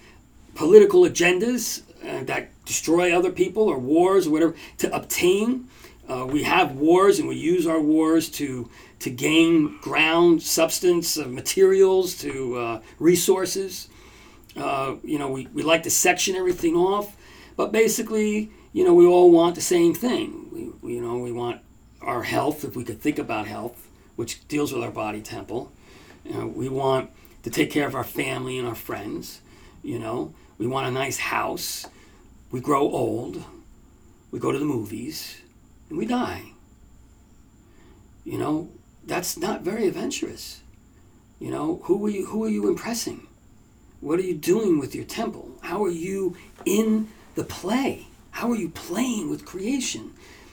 political agendas uh, that destroy other people or wars or whatever to obtain. Uh, we have wars and we use our wars to to gain ground, substance, uh, materials, to uh, resources. Uh, you know, we, we like to section everything off, but basically, you know, we all want the same thing. We, you know, we want our health, if we could think about health, which deals with our body temple. You know, we want to take care of our family and our friends. You know, we want a nice house. We grow old. We go to the movies, and we die. You know, that's not very adventurous. You know, who are you? Who are you impressing? What are you doing with your temple? How are you in the play? How are you playing with creation?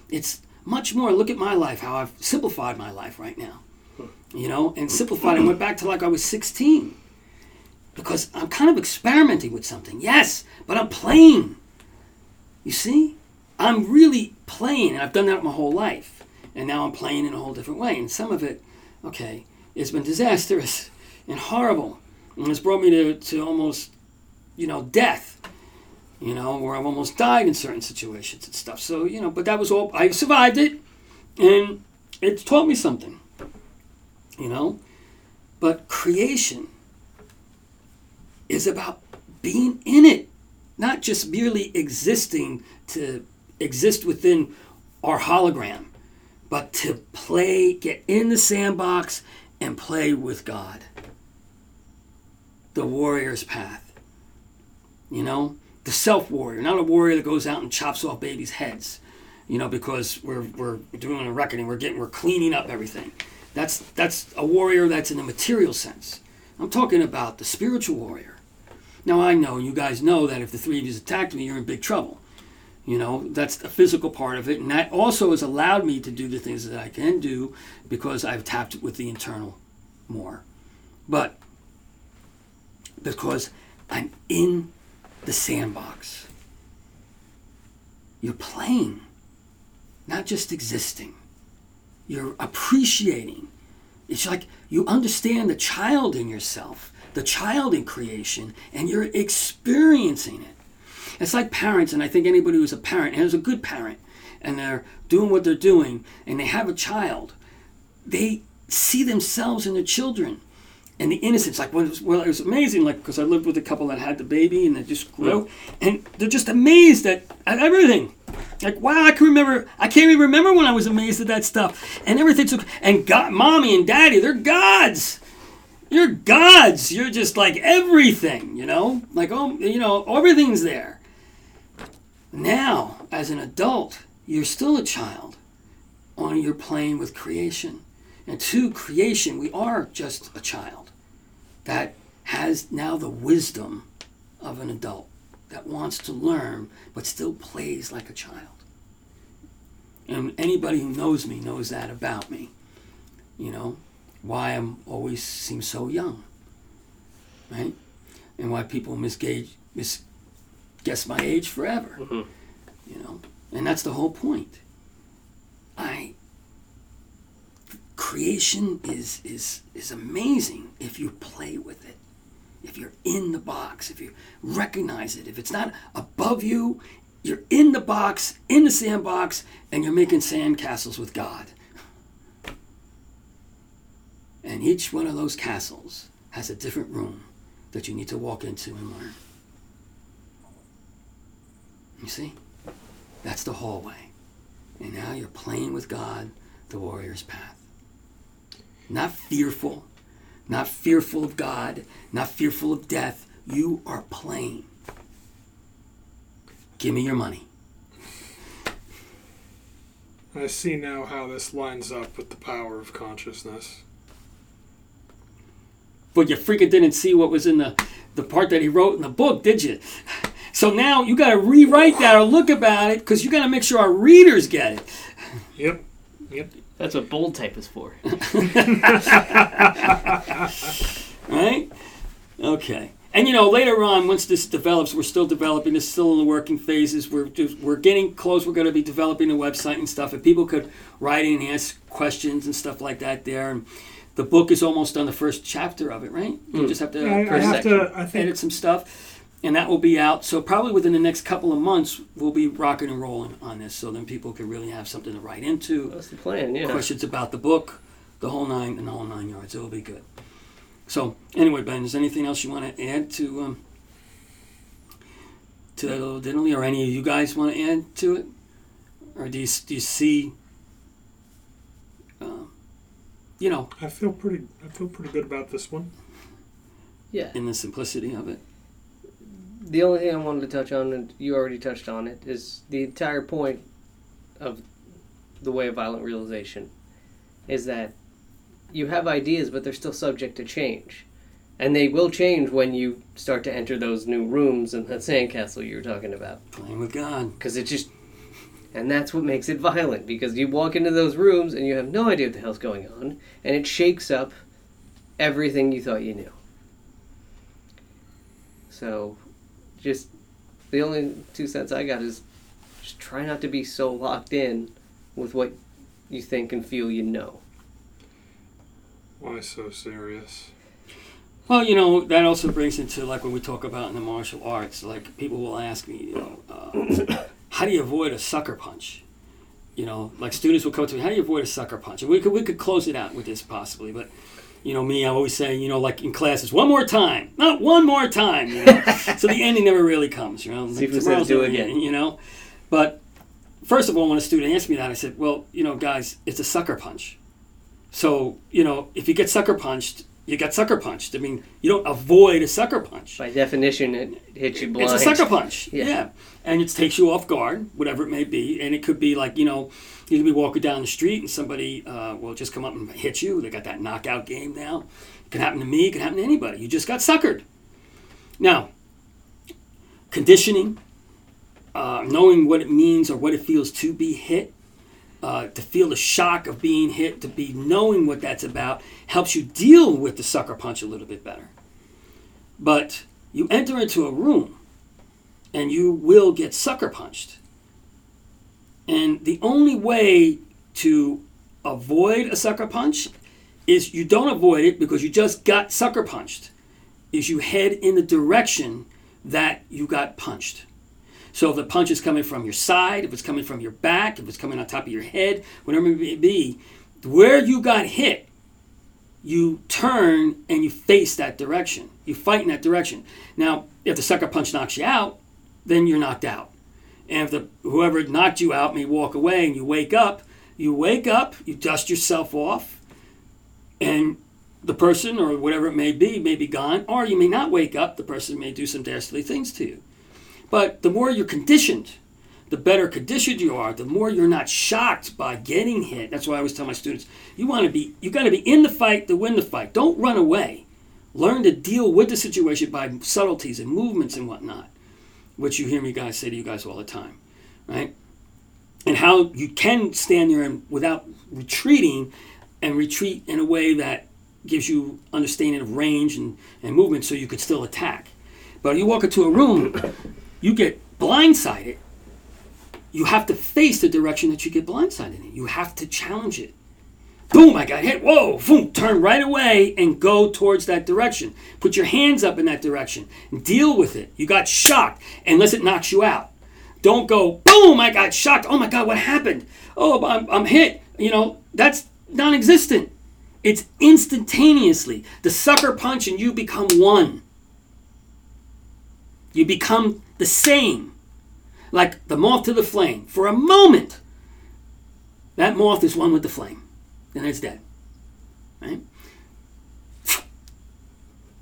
It's much more. Look at my life. How I've simplified my life right now. You know, and simplified. I went back to like I was 16 because I'm kind of experimenting with something. Yes, but I'm playing. You see? I'm really playing, and I've done that my whole life. And now I'm playing in a whole different way. And some of it, okay, it's been disastrous and horrible. And it's brought me to, to almost, you know, death. You know, where I've almost died in certain situations and stuff. So, you know, but that was all, I survived it. And it's taught me something. You know? But creation is about being in it, not just merely existing to exist within our hologram, but to play, get in the sandbox and play with God. The warrior's path. You know, the self warrior, not a warrior that goes out and chops off babies' heads. You know, because we're, we're doing a reckoning, we're getting, we're cleaning up everything. That's that's a warrior that's in the material sense. I'm talking about the spiritual warrior. Now I know you guys know that if the three of you attacked me, you're in big trouble. You know, that's the physical part of it, and that also has allowed me to do the things that I can do because I've tapped with the internal more. But because I'm in the sandbox. You're playing, not just existing. You're appreciating. It's like you understand the child in yourself, the child in creation, and you're experiencing it. It's like parents, and I think anybody who's a parent and is a good parent, and they're doing what they're doing, and they have a child, they see themselves in their children. And the innocence. Like when it was, well, it was amazing. Like because I lived with a couple that had the baby and they just grew, and they're just amazed at, at everything. Like wow, I can remember. I can't even remember when I was amazed at that stuff and everything. Took and God, mommy and daddy, they're gods. You're gods. You're just like everything. You know, like oh, you know, everything's there. Now, as an adult, you're still a child. on you're playing with creation. And to creation, we are just a child that has now the wisdom of an adult that wants to learn but still plays like a child. And anybody who knows me knows that about me. You know, why I'm always seem so young. Right? And why people misgauge mis guess my age forever. Mhm. You know? And that's the whole point. I creation is is is amazing if you play with it. If you're in the box if you recognize it. If it's not above you you're in the box in the sandbox and you're making sand castles with god. And each one of those castles has a different room that you need to walk into and learn. You see? That's the hallway. And now you're playing with god the warrior's path not fearful, not fearful of God, not fearful of death. You are playing. Give me your money. I see now how this lines up with the power of consciousness. But you freaking didn't see what was in the, the part that he wrote in the book, did you? So now you got to rewrite that or look about it because you got to make sure our readers get it. Yep. Yep. That's what bold type is for. Right? Okay. And you know, later on, once this develops, we're still developing. It's still in the working phases. We're just, we're getting close. We're going to be developing a website and stuff. And people could write in and ask questions and stuff like that there. And the book is almost done. The first chapter of it, right? You Mm. just have to I, I have to. I think edit some stuff, and that will be out. So probably within the next couple of months, we'll be rocking and rolling on this. So then people can really have something to write into That's the plan, yeah. questions about the book, the whole nine, and the whole nine yards. It will be good. So anyway, Ben, is there anything else you want to add to um, to that little diddly, or any of you guys want to add to it, or do you do you see, um, you know, I feel pretty. I feel pretty good about this one. Yeah. in the simplicity of it? The only thing I wanted to touch on, and you already touched on it, is the entire point of the way of violent realization is that you have ideas, but they're still subject to change. And they will change when you start to enter those new rooms in that sandcastle you were talking about. Playing with God. Because it just. And that's what makes it violent, because you walk into those rooms and you have no idea what the hell's going on, and it shakes up everything you thought you knew. So, just the only two cents I got is just try not to be so locked in with what you think and feel you know. Why so serious? Well, you know, that also brings into like when we talk about in the martial arts, like people will ask me, you know, uh, how do you avoid a sucker punch? You know, like students will come to me, how do you avoid a sucker punch? And we could we could close it out with this possibly, but you know, me, I always say, you know, like in classes, one more time, not one more time. You know? so the ending never really comes. You know, See if Like, tomorrow's do again. You know, but first of all, when a student asked me that, I said, well, you know, guys, it's a sucker punch. So you know, if you get sucker punched, you got sucker punched. I mean, you don't avoid a sucker punch. By definition, it hits you blind. It's a sucker punch. Yeah. Yeah. And it takes you off guard, whatever it may be. And it could be like, you know, you could be walking down the street and somebody uh, will just come up and hit you. They got that knockout game now. It can happen to me, it can happen to anybody. You just got suckered. Now, conditioning, uh, knowing what it means or what it feels to be hit, uh, to feel the shock of being hit, to be knowing what that's about, helps you deal with the sucker punch a little bit better. But you enter into a room and you will get sucker punched. And the only way to avoid a sucker punch is you don't avoid it because you just got sucker punched. Is you head in the direction that you got punched. So if the punch is coming from your side, if it's coming from your back, if it's coming on top of your head, whatever it may be, where you got hit you turn and you face that direction. You fight in that direction. Now, if the sucker punch knocks you out, then you're knocked out. And if the whoever knocked you out may walk away and you wake up, you wake up, you dust yourself off, and the person or whatever it may be may be gone, or you may not wake up. The person may do some dastardly things to you. But the more you're conditioned, the better conditioned you are, the more you're not shocked by getting hit. That's why I always tell my students, you want to be you got to be in the fight to win the fight. Don't run away. Learn to deal with the situation by subtleties and movements and whatnot, which you hear me guys say to you guys all the time, right? And how you can stand there and without retreating and retreat in a way that gives you understanding of range and, and movement so you could still attack. But you walk into a room, you get blindsided you have to face the direction that you get blindsided in. You have to challenge it. Boom, I got hit. Whoa, boom, turn right away and go towards that direction. Put your hands up in that direction deal with it. You got shocked unless it knocks you out. Don't go, boom, I got shocked. Oh my God, what happened? Oh, I'm, I'm hit. You know, that's non existent. It's instantaneously. The sucker punch and you become one. You become the same like the moth to the flame. For a moment, that moth is one with the flame. and it's dead. Right?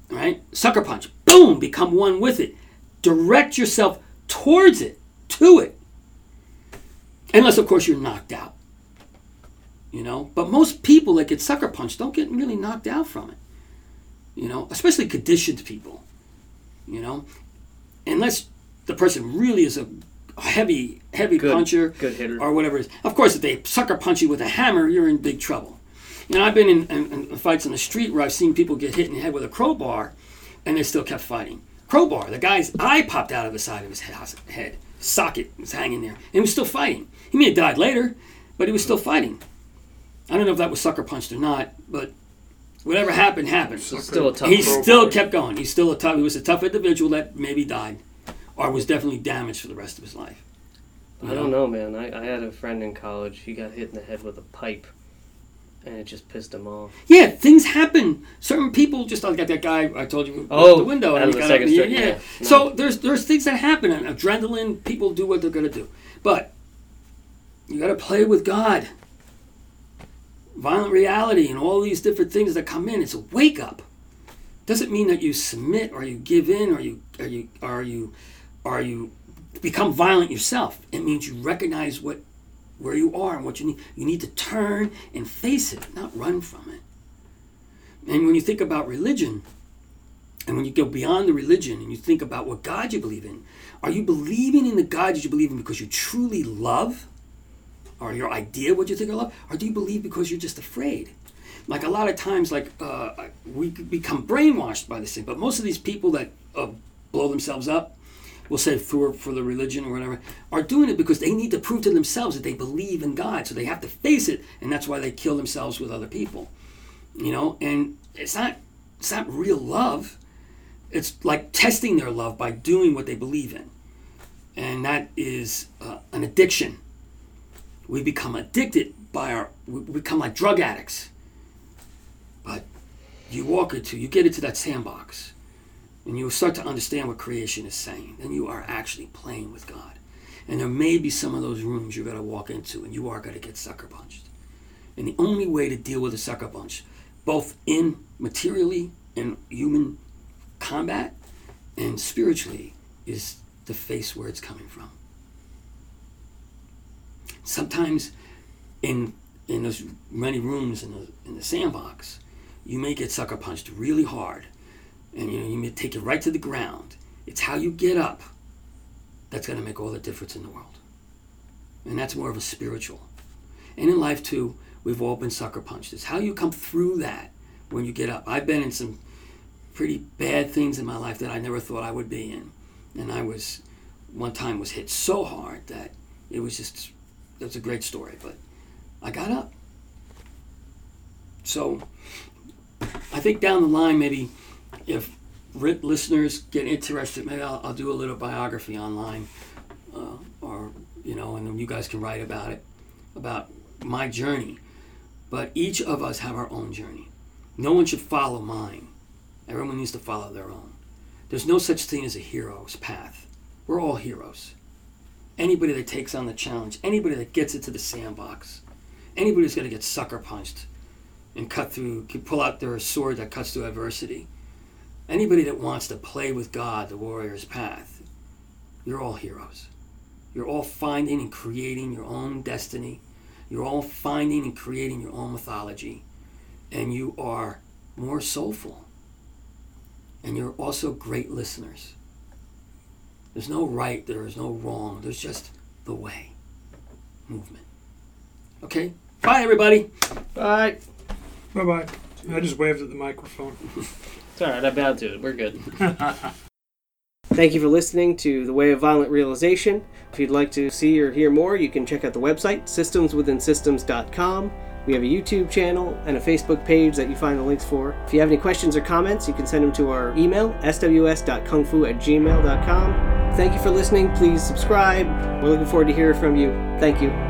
Right? Sucker punch. Boom! Become one with it. Direct yourself towards it, to it. Unless, of course, you're knocked out. You know? But most people that get sucker punched don't get really knocked out from it. You know? Especially conditioned people. You know? Unless the person really is a heavy, heavy Good- puncher good hitter. or whatever it is. Of course, if they sucker punch you with a hammer, you're in big trouble. Know, I've been in, in, in fights on the street where I've seen people get hit in the head with a crowbar, and they still kept fighting. Crowbar, the guy's eye popped out of the side of his head, socket was hanging there, and he was still fighting. He may have died later, but he was still fighting. I don't know if that was sucker punched or not, but whatever happened happened. Still a tough He crowbar. still kept going. He's still a tough. He was a tough individual that maybe died, or was definitely damaged for the rest of his life. I don't know, man. I, I had a friend in college. He got hit in the head with a pipe, and it just pissed him off. Yeah, things happen. Certain people just like that guy I told you Oh, the window. out and of the second air. Yeah. yeah. So there's there's things that happen and adrenaline. People do what they're gonna do, but you got to play with God. Violent reality and all these different things that come in. It's a wake up. Doesn't mean that you submit or you give in or you are you are you are you become violent yourself. It means you recognize what where you are and what you need. You need to turn and face it, not run from it. And when you think about religion, and when you go beyond the religion and you think about what God you believe in, are you believing in the God that you believe in because you truly love? Or your idea what you think of love? Or do you believe because you're just afraid? Like a lot of times, like uh, we become brainwashed by this thing. But most of these people that uh, blow themselves up, we'll say for for the religion or whatever, are doing it because they need to prove to themselves that they believe in God. So they have to face it, and that's why they kill themselves with other people. You know, and it's not it's not real love. It's like testing their love by doing what they believe in, and that is uh, an addiction. We become addicted by our we become like drug addicts. But you walk into you get into that sandbox and you start to understand what creation is saying, then you are actually playing with God. And there may be some of those rooms you're going to walk into and you are going to get sucker punched. And the only way to deal with a sucker punch, both in materially and human combat and spiritually, is to face where it's coming from. Sometimes in in those many rooms in the in the sandbox, you may get sucker punched really hard and you know you may take it right to the ground. It's how you get up that's going to make all the difference in the world, and that's more of a spiritual. And in life too, we've all been sucker punched. It's how you come through that when you get up. I've been in some pretty bad things in my life that I never thought I would be in, and I was one time was hit so hard that it was just was a great story, but I got up. So I think down the line, maybe if listeners get interested, maybe I'll, I'll do a little biography online, uh, or you know, and then you guys can write about it, about my journey. But each of us have our own journey, No one should follow mine. Everyone needs to follow their own. There's no such thing as a hero's path. We're all heroes. Anybody that takes on the challenge, anybody that gets into the sandbox, anybody who's going to get sucker punched and cut through, can pull out their sword that cuts through adversity, anybody that wants to play with God, the warrior's path, you're all heroes. You're all finding and creating your own destiny. You're all finding and creating your own mythology. And you are more soulful. And you're also great listeners. There's no right, there is no wrong. There's just the way. Movement. Okay? Bye, everybody. Bye. Bye bye. I just waved at the microphone. It's all right. I bowed to it. We're good. Thank you for listening to The Way of Violent Realization. If you'd like to see or hear more, you can check out the website, systemswithinsystems.com. We have a YouTube channel and a Facebook page that you find the links for. If you have any questions or comments, you can send them to our email, sws.kungfu at gmail.com. Thank you for listening. Please subscribe. We're looking forward to hearing from you. Thank you.